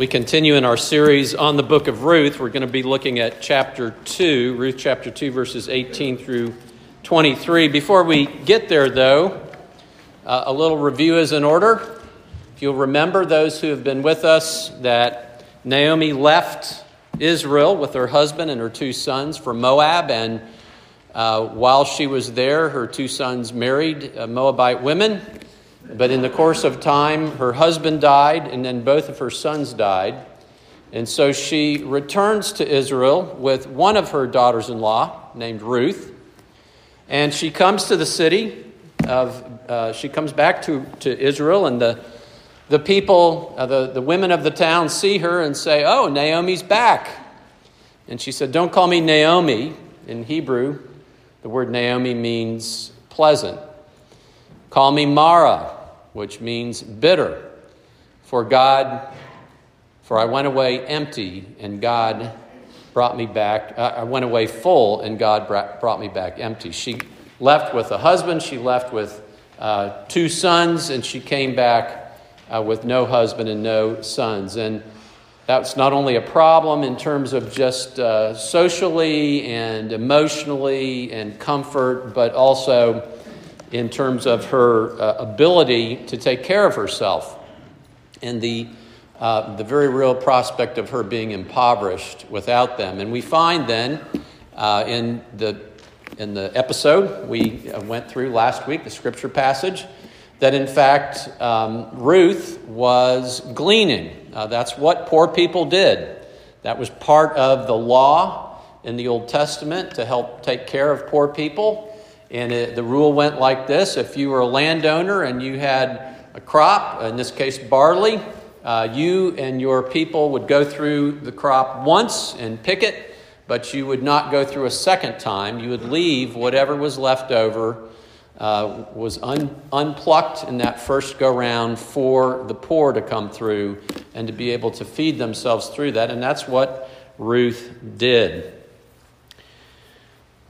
We continue in our series on the book of Ruth. We're going to be looking at chapter 2, Ruth chapter 2, verses 18 through 23. Before we get there, though, uh, a little review is in order. If you'll remember, those who have been with us, that Naomi left Israel with her husband and her two sons for Moab, and uh, while she was there, her two sons married uh, Moabite women. But in the course of time, her husband died, and then both of her sons died. And so she returns to Israel with one of her daughters in law, named Ruth. And she comes to the city of, uh, she comes back to, to Israel, and the, the people, uh, the, the women of the town see her and say, Oh, Naomi's back. And she said, Don't call me Naomi. In Hebrew, the word Naomi means pleasant. Call me Mara, which means bitter. For God, for I went away empty, and God brought me back. Uh, I went away full, and God brought me back empty. She left with a husband, she left with uh, two sons, and she came back uh, with no husband and no sons. And that's not only a problem in terms of just uh, socially and emotionally and comfort, but also in terms of her uh, ability to take care of herself and the, uh, the very real prospect of her being impoverished without them. And we find then uh, in, the, in the episode we uh, went through last week, the scripture passage, that in fact um, Ruth was gleaning. Uh, that's what poor people did. That was part of the law in the Old Testament to help take care of poor people. And it, the rule went like this if you were a landowner and you had a crop, in this case barley, uh, you and your people would go through the crop once and pick it, but you would not go through a second time. You would leave whatever was left over. Uh, was un, unplucked in that first go round for the poor to come through and to be able to feed themselves through that. And that's what Ruth did.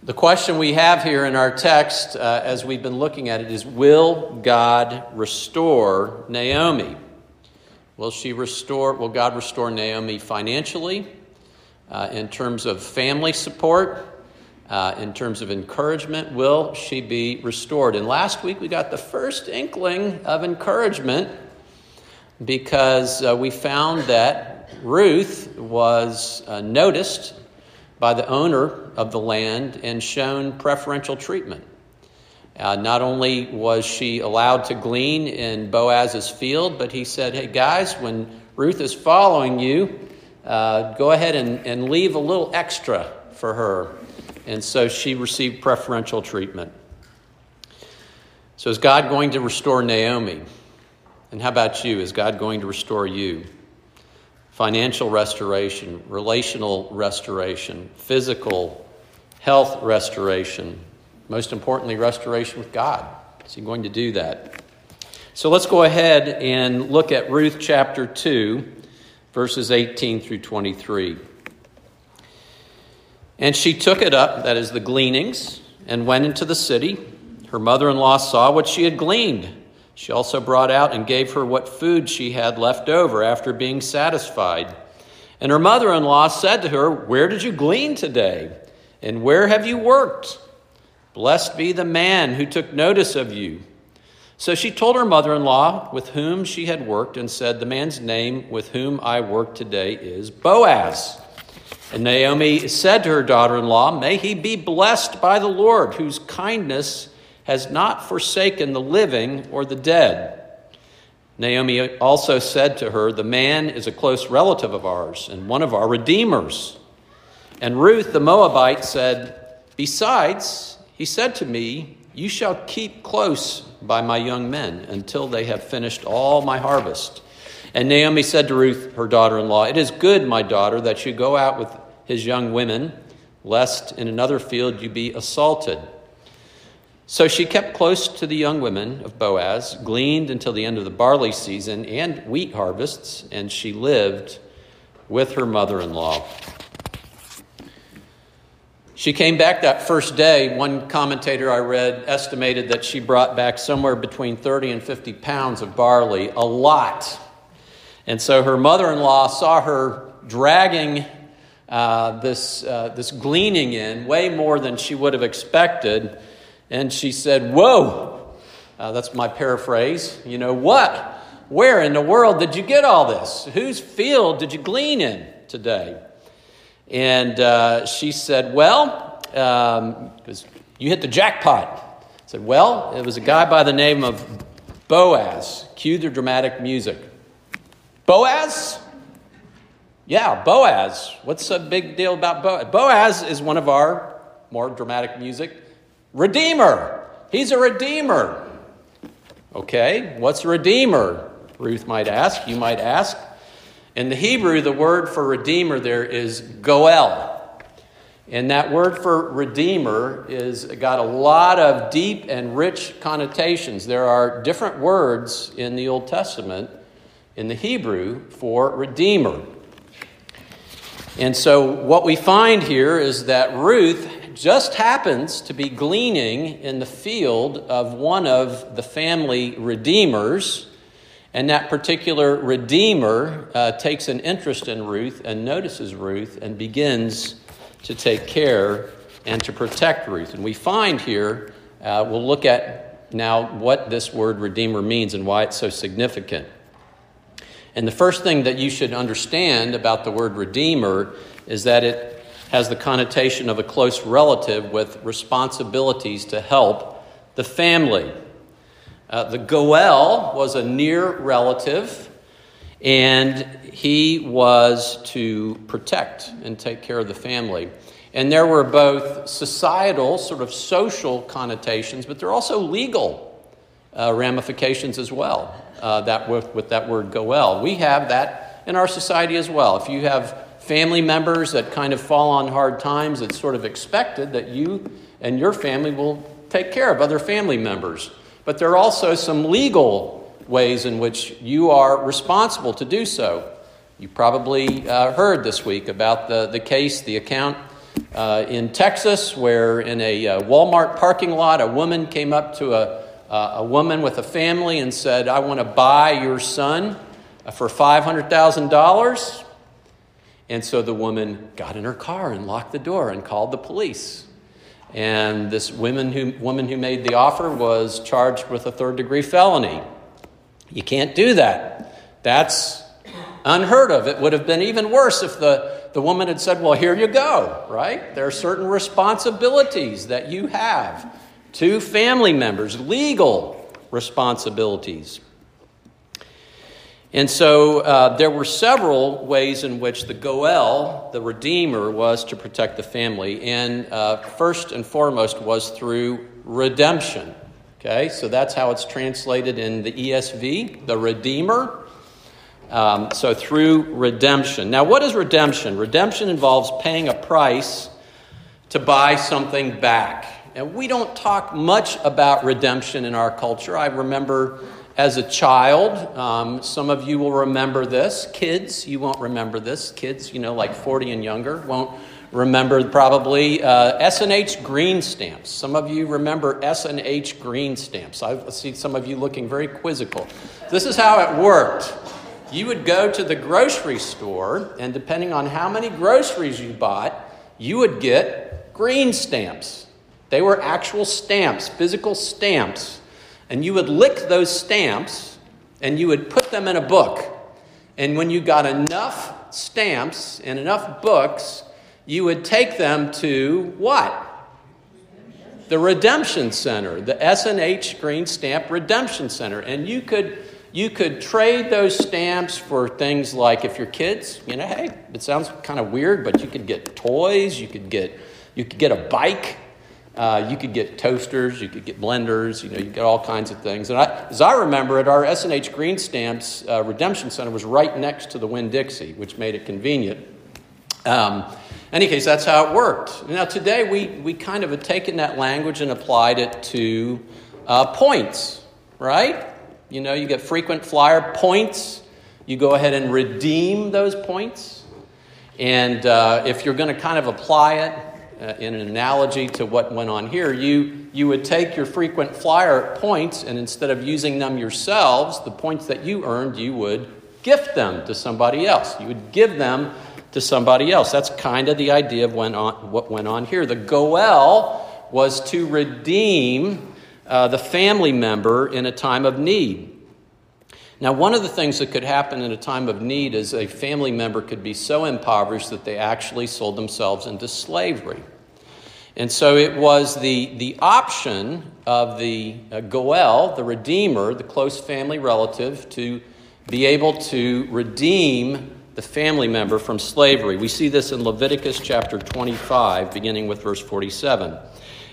The question we have here in our text, uh, as we've been looking at it, is Will God restore Naomi? Will she restore, will God restore Naomi financially, uh, in terms of family support, uh, in terms of encouragement? Will she be restored? And last week we got the first inkling of encouragement because uh, we found that Ruth was uh, noticed by the owner of the land and shown preferential treatment. Uh, not only was she allowed to glean in Boaz's field, but he said, Hey guys, when Ruth is following you, uh, go ahead and, and leave a little extra for her. And so she received preferential treatment. So, is God going to restore Naomi? And how about you? Is God going to restore you? financial restoration, relational restoration, physical health restoration, most importantly, restoration with God. Is he going to do that? So let's go ahead and look at Ruth chapter 2, verses 18 through 23. And she took it up, that is the gleanings, and went into the city. Her mother in law saw what she had gleaned she also brought out and gave her what food she had left over after being satisfied. And her mother in law said to her, Where did you glean today? And where have you worked? Blessed be the man who took notice of you. So she told her mother in law with whom she had worked and said, The man's name with whom I work today is Boaz. And Naomi said to her daughter in law, May he be blessed by the Lord, whose kindness has not forsaken the living or the dead. Naomi also said to her, The man is a close relative of ours and one of our redeemers. And Ruth the Moabite said, Besides, he said to me, You shall keep close by my young men until they have finished all my harvest. And Naomi said to Ruth, her daughter in law, It is good, my daughter, that you go out with his young women, lest in another field you be assaulted. So she kept close to the young women of Boaz, gleaned until the end of the barley season and wheat harvests, and she lived with her mother in law. She came back that first day. One commentator I read estimated that she brought back somewhere between 30 and 50 pounds of barley, a lot. And so her mother in law saw her dragging uh, this, uh, this gleaning in way more than she would have expected. And she said, Whoa! Uh, that's my paraphrase. You know, what? Where in the world did you get all this? Whose field did you glean in today? And uh, she said, Well, because um, you hit the jackpot. I said, Well, it was a guy by the name of Boaz. Cue the dramatic music. Boaz? Yeah, Boaz. What's the big deal about Boaz? Boaz is one of our more dramatic music. Redeemer. He's a redeemer. Okay, what's a redeemer? Ruth might ask. You might ask. In the Hebrew, the word for redeemer there is goel. And that word for redeemer is got a lot of deep and rich connotations. There are different words in the Old Testament in the Hebrew for redeemer. And so, what we find here is that Ruth just happens to be gleaning in the field of one of the family redeemers. And that particular redeemer uh, takes an interest in Ruth and notices Ruth and begins to take care and to protect Ruth. And we find here, uh, we'll look at now what this word redeemer means and why it's so significant. And the first thing that you should understand about the word redeemer is that it has the connotation of a close relative with responsibilities to help the family. Uh, the Goel was a near relative, and he was to protect and take care of the family. And there were both societal, sort of social connotations, but there are also legal uh, ramifications as well uh, that with, with that word goel. We have that in our society as well. If you have family members that kind of fall on hard times, it's sort of expected that you and your family will take care of other family members. But there are also some legal ways in which you are responsible to do so. You probably uh, heard this week about the, the case, the account uh, in Texas, where in a uh, Walmart parking lot, a woman came up to a uh, a woman with a family and said, I want to buy your son for $500,000. And so the woman got in her car and locked the door and called the police. And this woman who, woman who made the offer was charged with a third degree felony. You can't do that. That's unheard of. It would have been even worse if the, the woman had said, Well, here you go, right? There are certain responsibilities that you have to family members, legal responsibilities. And so uh, there were several ways in which the Goel, the Redeemer, was to protect the family. And uh, first and foremost was through redemption. Okay, so that's how it's translated in the ESV, the Redeemer. Um, so through redemption. Now, what is redemption? Redemption involves paying a price to buy something back. And we don't talk much about redemption in our culture. I remember as a child, um, some of you will remember this. Kids, you won't remember this. Kids, you know, like 40 and younger, won't remember probably uh, S&H green stamps. Some of you remember S&H green stamps. I see some of you looking very quizzical. This is how it worked. You would go to the grocery store, and depending on how many groceries you bought, you would get green stamps. They were actual stamps, physical stamps. And you would lick those stamps and you would put them in a book. And when you got enough stamps and enough books, you would take them to what? The Redemption Center, the S&H Green Stamp Redemption Center. And you could you could trade those stamps for things like if your kids, you know, hey, it sounds kind of weird, but you could get toys, you could get you could get a bike, uh, you could get toasters, you could get blenders, you know, you get all kinds of things. And I, as I remember it, our S&H Green Stamps uh, Redemption Center was right next to the Winn-Dixie, which made it convenient. Um, any case, that's how it worked. Now, today we, we kind of have taken that language and applied it to uh, points, right? You know, you get frequent flyer points. You go ahead and redeem those points. And uh, if you're going to kind of apply it uh, in an analogy to what went on here, you, you would take your frequent flyer points and instead of using them yourselves, the points that you earned, you would gift them to somebody else. You would give them to somebody else. That's kind of the idea of went on, what went on here. The Goel was to redeem uh, the family member in a time of need. Now, one of the things that could happen in a time of need is a family member could be so impoverished that they actually sold themselves into slavery. And so it was the, the option of the uh, Goel, the Redeemer, the close family relative, to be able to redeem the family member from slavery. We see this in Leviticus chapter 25, beginning with verse 47.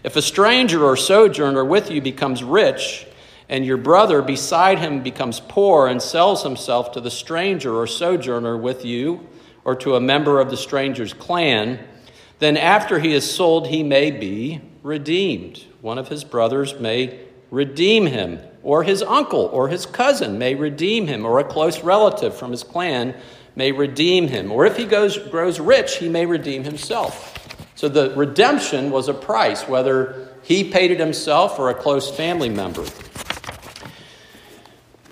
If a stranger or sojourner with you becomes rich, and your brother beside him becomes poor and sells himself to the stranger or sojourner with you, or to a member of the stranger's clan, then after he is sold, he may be redeemed. One of his brothers may redeem him, or his uncle or his cousin may redeem him, or a close relative from his clan may redeem him. Or if he goes, grows rich, he may redeem himself. So the redemption was a price, whether he paid it himself or a close family member.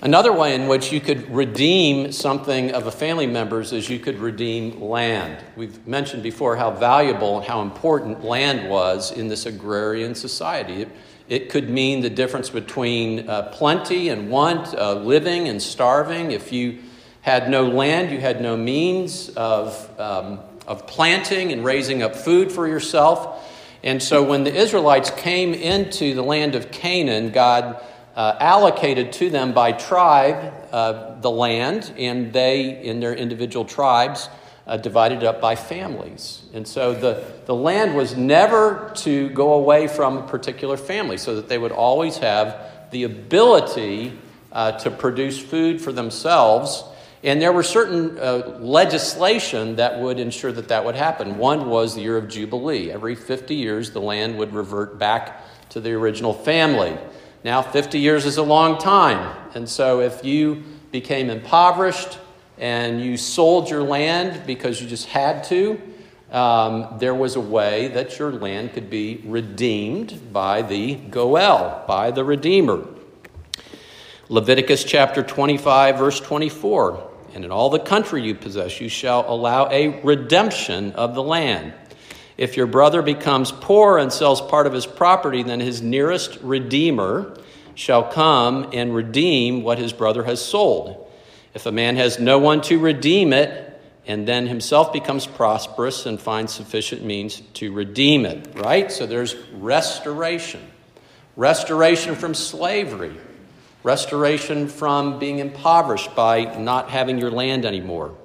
Another way in which you could redeem something of a family member's is you could redeem land. We've mentioned before how valuable and how important land was in this agrarian society. It, it could mean the difference between uh, plenty and want, uh, living and starving. If you had no land, you had no means of, um, of planting and raising up food for yourself. And so when the Israelites came into the land of Canaan, God uh, allocated to them by tribe uh, the land, and they, in their individual tribes, uh, divided up by families. And so the, the land was never to go away from a particular family, so that they would always have the ability uh, to produce food for themselves and there were certain uh, legislation that would ensure that that would happen. One was the year of Jubilee. Every 50 years, the land would revert back to the original family. Now, 50 years is a long time. And so, if you became impoverished and you sold your land because you just had to, um, there was a way that your land could be redeemed by the Goel, by the Redeemer. Leviticus chapter 25, verse 24 and in all the country you possess, you shall allow a redemption of the land. If your brother becomes poor and sells part of his property, then his nearest redeemer shall come and redeem what his brother has sold. If a man has no one to redeem it, and then himself becomes prosperous and finds sufficient means to redeem it, right? So there's restoration. Restoration from slavery restoration from being impoverished by not having your land anymore.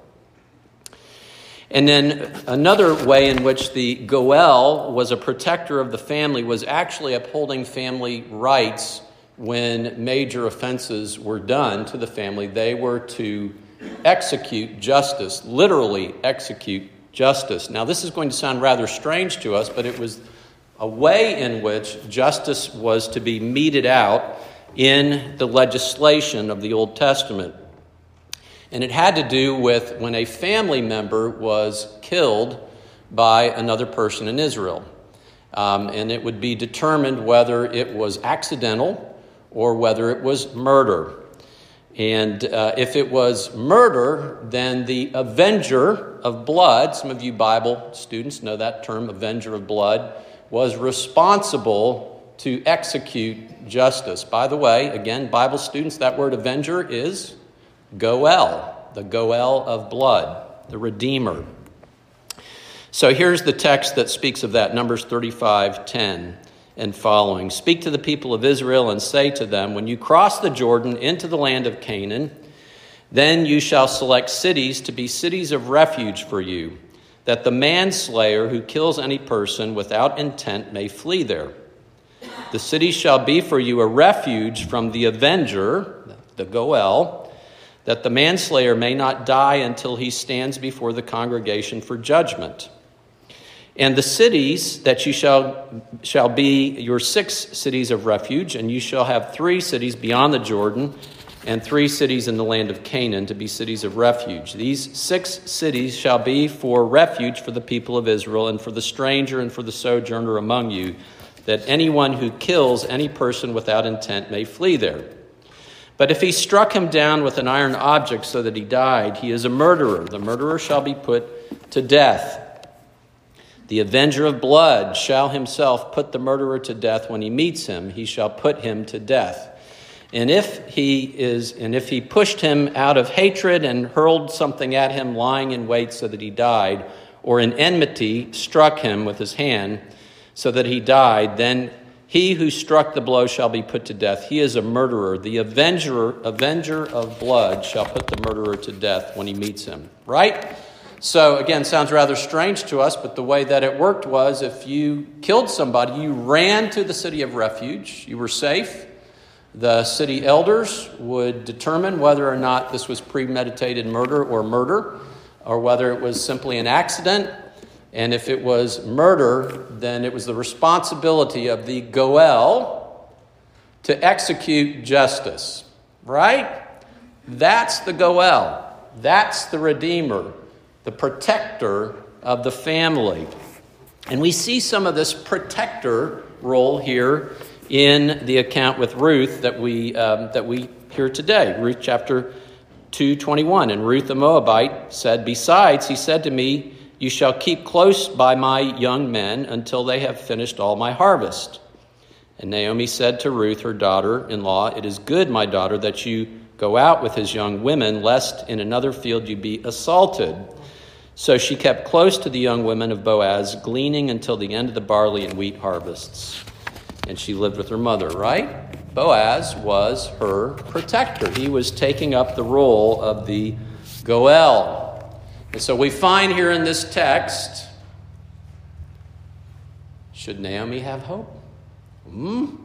And then another way in which the Goel was a protector of the family was actually upholding family rights when major offenses were done to the family. They were to execute justice, literally execute justice. Now, this is going to sound rather strange to us, but it was a way in which justice was to be meted out in the legislation of the Old Testament. And it had to do with when a family member was killed by another person in Israel. Um, and it would be determined whether it was accidental or whether it was murder. And uh, if it was murder, then the avenger of blood, some of you Bible students know that term, avenger of blood, was responsible to execute justice. By the way, again, Bible students, that word avenger is Goel, the Goel of blood, the Redeemer. So here's the text that speaks of that Numbers 35 10 and following. Speak to the people of Israel and say to them, When you cross the Jordan into the land of Canaan, then you shall select cities to be cities of refuge for you, that the manslayer who kills any person without intent may flee there. The city shall be for you a refuge from the avenger, the Goel, that the manslayer may not die until he stands before the congregation for judgment. And the cities that you shall, shall be your six cities of refuge, and you shall have three cities beyond the Jordan, and three cities in the land of Canaan to be cities of refuge. These six cities shall be for refuge for the people of Israel, and for the stranger and for the sojourner among you that anyone who kills any person without intent may flee there. But if he struck him down with an iron object so that he died, he is a murderer. The murderer shall be put to death. The avenger of blood shall himself put the murderer to death when he meets him, he shall put him to death. And if he is and if he pushed him out of hatred and hurled something at him lying in wait so that he died, or in enmity struck him with his hand so that he died, then he who struck the blow shall be put to death. He is a murderer. The avenger, avenger of blood shall put the murderer to death when he meets him. Right? So, again, sounds rather strange to us, but the way that it worked was if you killed somebody, you ran to the city of refuge, you were safe. The city elders would determine whether or not this was premeditated murder or murder, or whether it was simply an accident and if it was murder, then it was the responsibility of the Goel to execute justice. Right? That's the Goel. That's the Redeemer, the protector of the family. And we see some of this protector role here in the account with Ruth that we, um, that we hear today. Ruth chapter 221. And Ruth the Moabite said, Besides, he said to me, you shall keep close by my young men until they have finished all my harvest. And Naomi said to Ruth, her daughter in law, It is good, my daughter, that you go out with his young women, lest in another field you be assaulted. So she kept close to the young women of Boaz, gleaning until the end of the barley and wheat harvests. And she lived with her mother, right? Boaz was her protector. He was taking up the role of the Goel, and so we find here in this text should Naomi have hope? Hmm?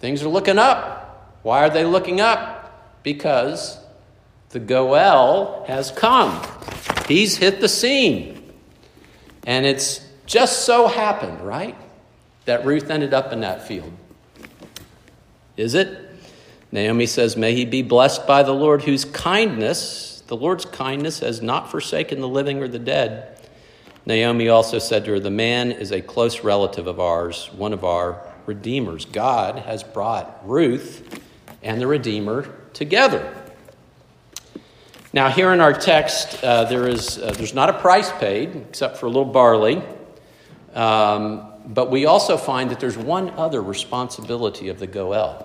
Things are looking up. Why are they looking up? Because the Goel has come. He's hit the scene. And it's just so happened, right? That Ruth ended up in that field. Is it? Naomi says, May he be blessed by the Lord, whose kindness the Lord's kindness has not forsaken the living or the dead. Naomi also said to her, The man is a close relative of ours, one of our redeemers. God has brought Ruth and the Redeemer together. Now, here in our text, uh, there is, uh, there's not a price paid except for a little barley. Um, but we also find that there's one other responsibility of the Goel.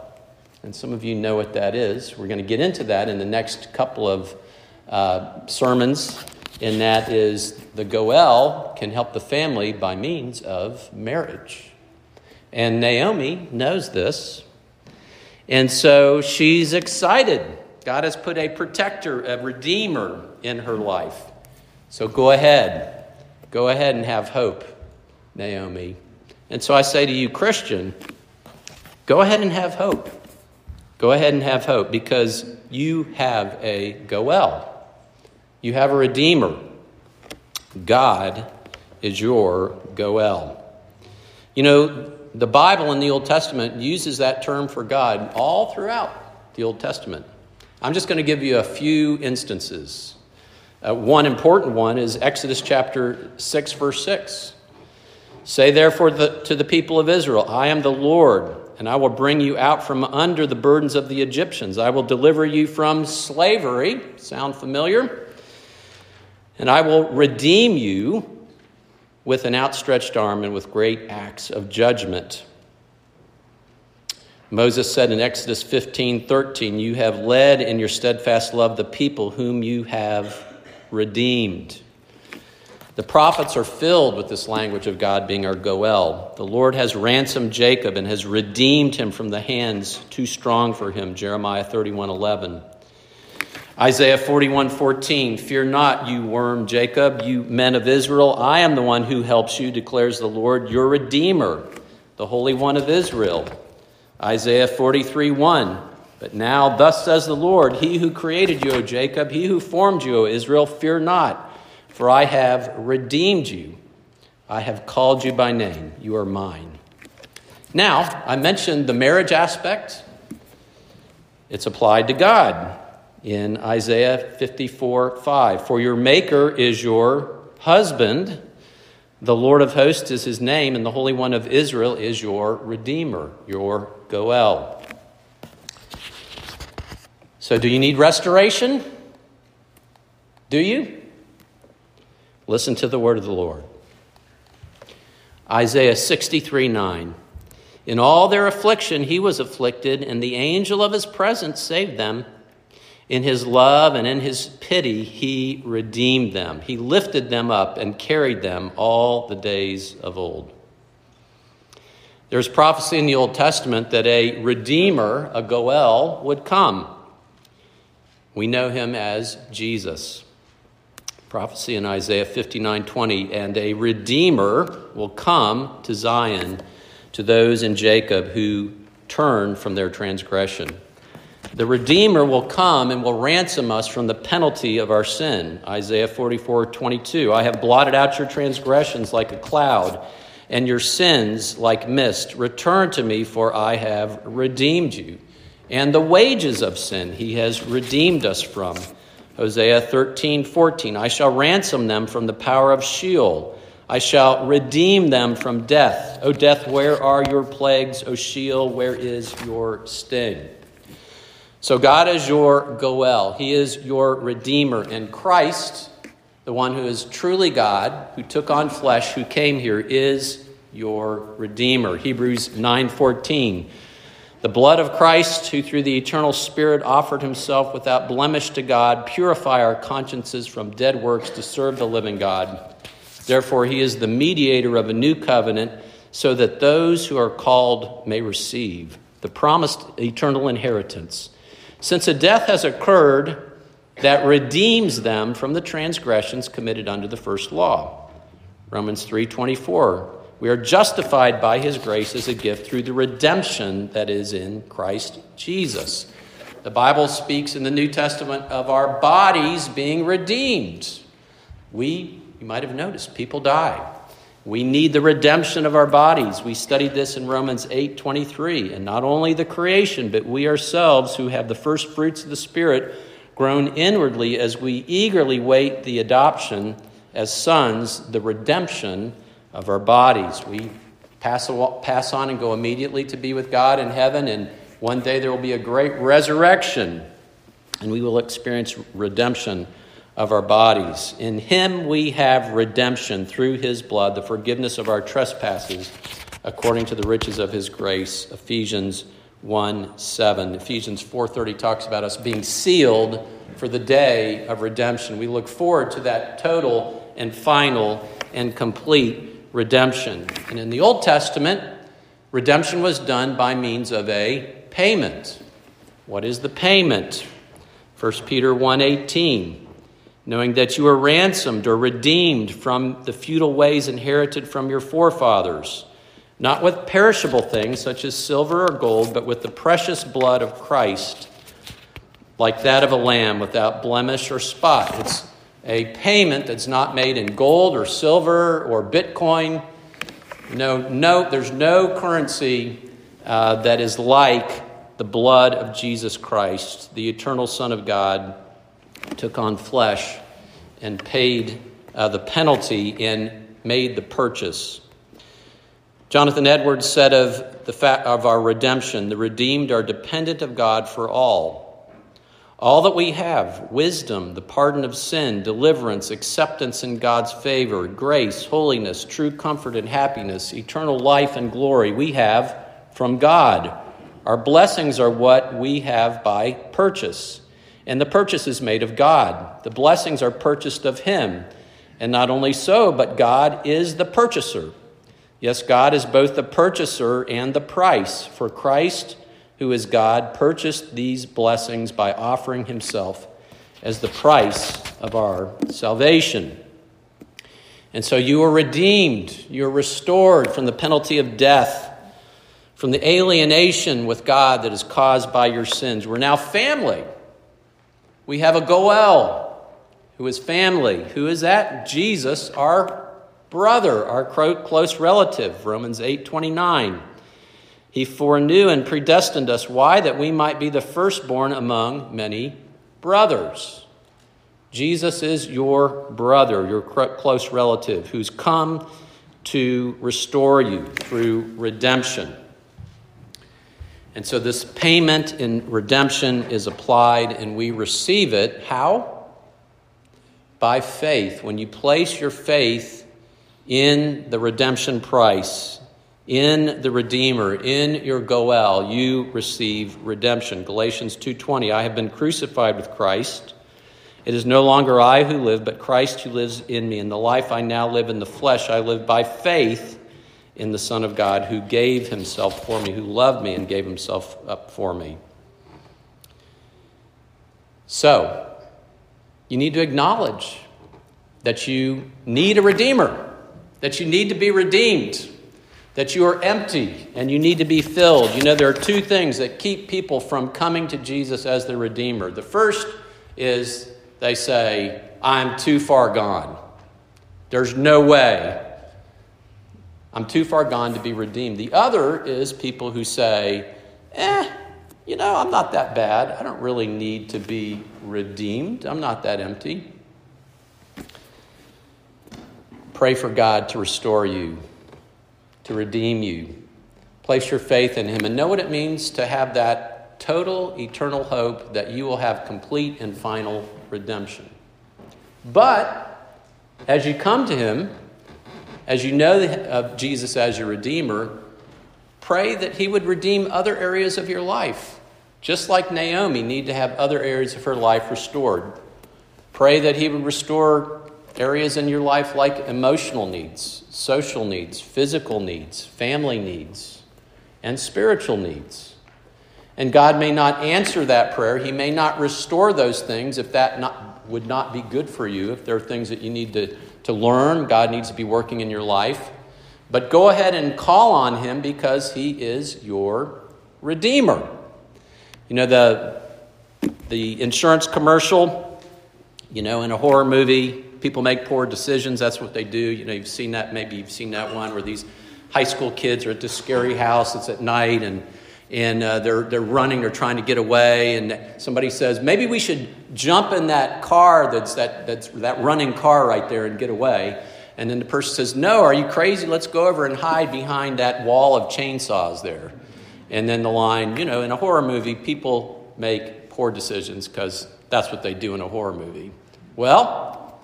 And some of you know what that is. We're going to get into that in the next couple of uh, sermons, and that is the Goel can help the family by means of marriage. And Naomi knows this. And so she's excited. God has put a protector, a redeemer in her life. So go ahead. Go ahead and have hope, Naomi. And so I say to you, Christian, go ahead and have hope. Go ahead and have hope because you have a Goel. You have a Redeemer. God is your Goel. You know, the Bible in the Old Testament uses that term for God all throughout the Old Testament. I'm just going to give you a few instances. Uh, one important one is Exodus chapter 6, verse 6. Say therefore the, to the people of Israel, I am the Lord, and I will bring you out from under the burdens of the Egyptians. I will deliver you from slavery. Sound familiar? And I will redeem you with an outstretched arm and with great acts of judgment. Moses said in Exodus 15 13, You have led in your steadfast love the people whom you have redeemed. The prophets are filled with this language of God being our Goel. The Lord has ransomed Jacob and has redeemed him from the hands too strong for him. Jeremiah 31 11. Isaiah 41 14, Fear not, you worm Jacob, you men of Israel. I am the one who helps you, declares the Lord, your Redeemer, the Holy One of Israel. Isaiah 43 1, But now, thus says the Lord, He who created you, O Jacob, He who formed you, O Israel, fear not, for I have redeemed you. I have called you by name. You are mine. Now, I mentioned the marriage aspect, it's applied to God in Isaiah 54 5. For your Maker is your husband, the Lord of hosts is his name, and the Holy One of Israel is your Redeemer, your Goel. So, do you need restoration? Do you? Listen to the word of the Lord. Isaiah 63 9. In all their affliction, he was afflicted, and the angel of his presence saved them. In his love and in his pity, he redeemed them. He lifted them up and carried them all the days of old. There's prophecy in the Old Testament that a redeemer, a Goel, would come. We know him as Jesus. Prophecy in Isaiah 59:20, and a redeemer will come to Zion to those in Jacob who turn from their transgression. The Redeemer will come and will ransom us from the penalty of our sin. Isaiah 44 22. I have blotted out your transgressions like a cloud, and your sins like mist. Return to me, for I have redeemed you. And the wages of sin he has redeemed us from. Hosea 13 14. I shall ransom them from the power of Sheol I shall redeem them from death. O death, where are your plagues? O Sheol, where is your sting? So God is your Goel. He is your Redeemer. And Christ, the one who is truly God, who took on flesh, who came here, is your Redeemer. Hebrews 9:14. The blood of Christ, who through the eternal Spirit offered himself without blemish to God, purify our consciences from dead works to serve the living God. Therefore, he is the mediator of a new covenant so that those who are called may receive the promised eternal inheritance. Since a death has occurred that redeems them from the transgressions committed under the first law. Romans 3:24 We are justified by his grace as a gift through the redemption that is in Christ Jesus. The Bible speaks in the New Testament of our bodies being redeemed. We you might have noticed people die. We need the redemption of our bodies. We studied this in Romans 8 23. And not only the creation, but we ourselves who have the first fruits of the Spirit groan inwardly as we eagerly wait the adoption as sons, the redemption of our bodies. We pass, pass on and go immediately to be with God in heaven, and one day there will be a great resurrection, and we will experience redemption of our bodies. In him we have redemption through his blood, the forgiveness of our trespasses, according to the riches of his grace. Ephesians 1 7. Ephesians 4.30 talks about us being sealed for the day of redemption. We look forward to that total and final and complete redemption. And in the Old Testament, redemption was done by means of a payment. What is the payment? 1 Peter 1:18 knowing that you are ransomed or redeemed from the futile ways inherited from your forefathers, not with perishable things such as silver or gold, but with the precious blood of Christ, like that of a lamb without blemish or spot. It's a payment that's not made in gold or silver or Bitcoin. No, no, there's no currency uh, that is like the blood of Jesus Christ, the eternal Son of God took on flesh and paid uh, the penalty and made the purchase. Jonathan Edwards said of, the fa- of our redemption, the redeemed are dependent of God for all. All that we have wisdom, the pardon of sin, deliverance, acceptance in God's favor, grace, holiness, true comfort and happiness, eternal life and glory we have from God. Our blessings are what we have by purchase and the purchase is made of God. The blessings are purchased of Him. And not only so, but God is the purchaser. Yes, God is both the purchaser and the price. For Christ, who is God, purchased these blessings by offering Himself as the price of our salvation. And so you are redeemed, you are restored from the penalty of death, from the alienation with God that is caused by your sins. We're now family. We have a Goel, who is family. Who is that? Jesus, our brother, our close relative. Romans 8 29. He foreknew and predestined us. Why? That we might be the firstborn among many brothers. Jesus is your brother, your close relative, who's come to restore you through redemption. And so this payment in redemption is applied and we receive it. How? By faith. When you place your faith in the redemption price, in the redeemer in your goel you receive redemption galatians 2.20 i have been crucified with christ it is no longer i who live but christ who lives in me in the life i now live in the flesh i live by faith in the son of god who gave himself for me who loved me and gave himself up for me so you need to acknowledge that you need a redeemer that you need to be redeemed that you are empty and you need to be filled. You know, there are two things that keep people from coming to Jesus as their Redeemer. The first is they say, I'm too far gone. There's no way. I'm too far gone to be redeemed. The other is people who say, eh, you know, I'm not that bad. I don't really need to be redeemed. I'm not that empty. Pray for God to restore you to redeem you. Place your faith in Him and know what it means to have that total eternal hope that you will have complete and final redemption. But as you come to Him, as you know of Jesus as your Redeemer, pray that He would redeem other areas of your life. Just like Naomi need to have other areas of her life restored. Pray that He would restore areas in your life like emotional needs, social needs, physical needs, family needs, and spiritual needs. And God may not answer that prayer. He may not restore those things if that not, would not be good for you. If there are things that you need to, to learn, God needs to be working in your life. But go ahead and call on Him because He is your Redeemer. You know, the, the insurance commercial, you know, in a horror movie, people make poor decisions. That's what they do. You know, you've seen that. Maybe you've seen that one where these high school kids are at this scary house. It's at night, and and uh, they're they're running. They're trying to get away, and somebody says maybe we should jump in that car that's that that's that running car right there and get away. And then the person says, "No, are you crazy? Let's go over and hide behind that wall of chainsaws there." And then the line, you know, in a horror movie, people make poor decisions because that's what they do in a horror movie. Well,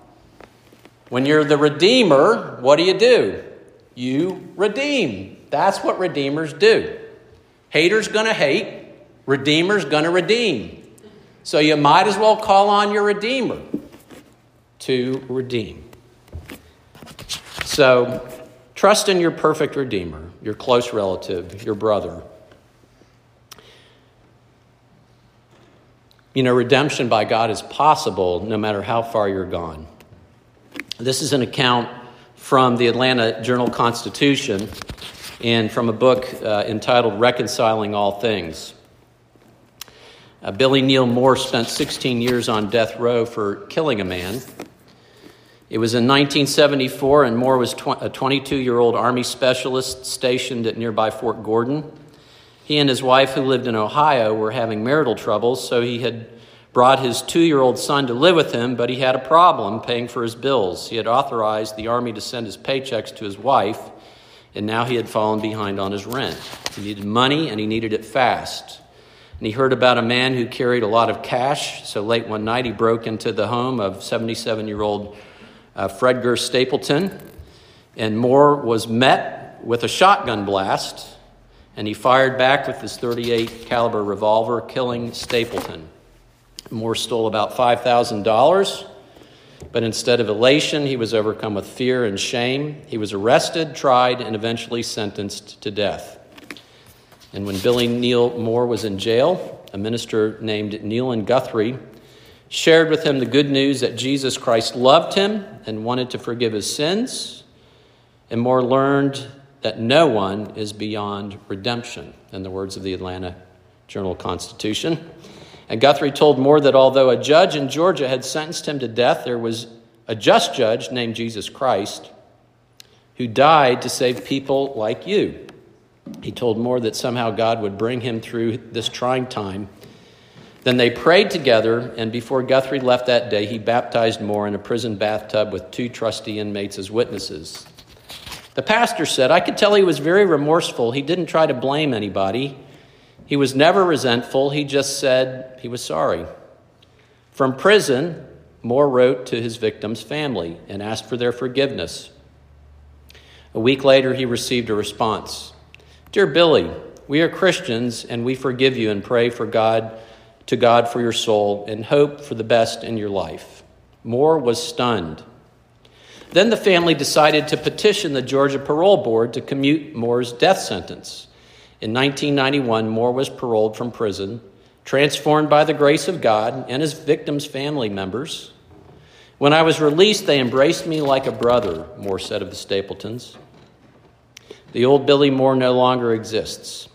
when you're the Redeemer, what do you do? You redeem. That's what Redeemers do. Haters gonna hate, Redeemer's gonna redeem. So you might as well call on your Redeemer to redeem. So trust in your perfect Redeemer, your close relative, your brother. You know, redemption by God is possible no matter how far you're gone. This is an account from the Atlanta Journal Constitution and from a book uh, entitled Reconciling All Things. Uh, Billy Neal Moore spent 16 years on death row for killing a man. It was in 1974, and Moore was tw- a 22 year old Army specialist stationed at nearby Fort Gordon. He and his wife, who lived in Ohio, were having marital troubles, so he had brought his two year old son to live with him, but he had a problem paying for his bills. He had authorized the army to send his paychecks to his wife, and now he had fallen behind on his rent. He needed money, and he needed it fast. And he heard about a man who carried a lot of cash, so late one night he broke into the home of 77 year old uh, Fredger Stapleton, and Moore was met with a shotgun blast, and he fired back with his 38 caliber revolver, killing Stapleton. Moore stole about $5,000, but instead of elation, he was overcome with fear and shame. He was arrested, tried, and eventually sentenced to death. And when Billy Neal Moore was in jail, a minister named Nealon Guthrie shared with him the good news that Jesus Christ loved him and wanted to forgive his sins. And Moore learned that no one is beyond redemption, in the words of the Atlanta Journal Constitution. And Guthrie told Moore that although a judge in Georgia had sentenced him to death, there was a just judge named Jesus Christ who died to save people like you. He told Moore that somehow God would bring him through this trying time. Then they prayed together, and before Guthrie left that day, he baptized Moore in a prison bathtub with two trusty inmates as witnesses. The pastor said, I could tell he was very remorseful. He didn't try to blame anybody. He was never resentful, he just said he was sorry. From prison, Moore wrote to his victim's family and asked for their forgiveness. A week later, he received a response Dear Billy, we are Christians and we forgive you and pray for God to God for your soul and hope for the best in your life. Moore was stunned. Then the family decided to petition the Georgia Parole Board to commute Moore's death sentence. In 1991, Moore was paroled from prison, transformed by the grace of God and his victim's family members. When I was released, they embraced me like a brother, Moore said of the Stapletons. The old Billy Moore no longer exists.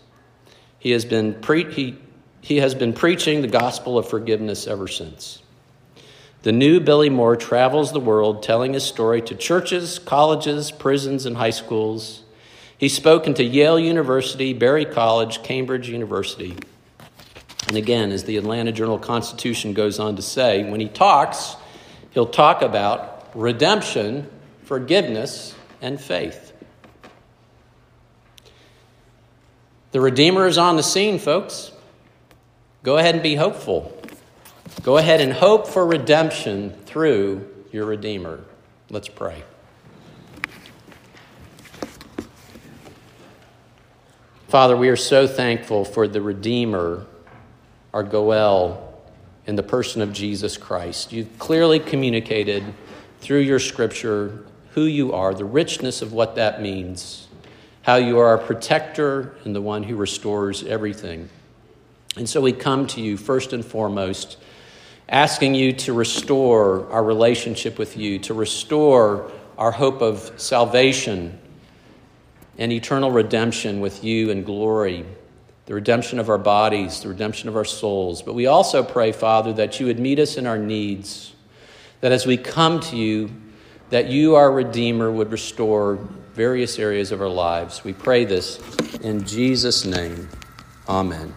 He has been, pre- he, he has been preaching the gospel of forgiveness ever since. The new Billy Moore travels the world telling his story to churches, colleges, prisons, and high schools. He's spoken to Yale University, Berry College, Cambridge University. And again, as the Atlanta Journal Constitution goes on to say, when he talks, he'll talk about redemption, forgiveness, and faith. The Redeemer is on the scene, folks. Go ahead and be hopeful. Go ahead and hope for redemption through your Redeemer. Let's pray. Father, we are so thankful for the Redeemer, our Goel, in the person of Jesus Christ. You've clearly communicated through your scripture who you are, the richness of what that means, how you are our protector and the one who restores everything. And so we come to you first and foremost, asking you to restore our relationship with you, to restore our hope of salvation and eternal redemption with you in glory, the redemption of our bodies, the redemption of our souls. But we also pray, Father, that you would meet us in our needs, that as we come to you, that you, our Redeemer, would restore various areas of our lives. We pray this in Jesus' name. Amen.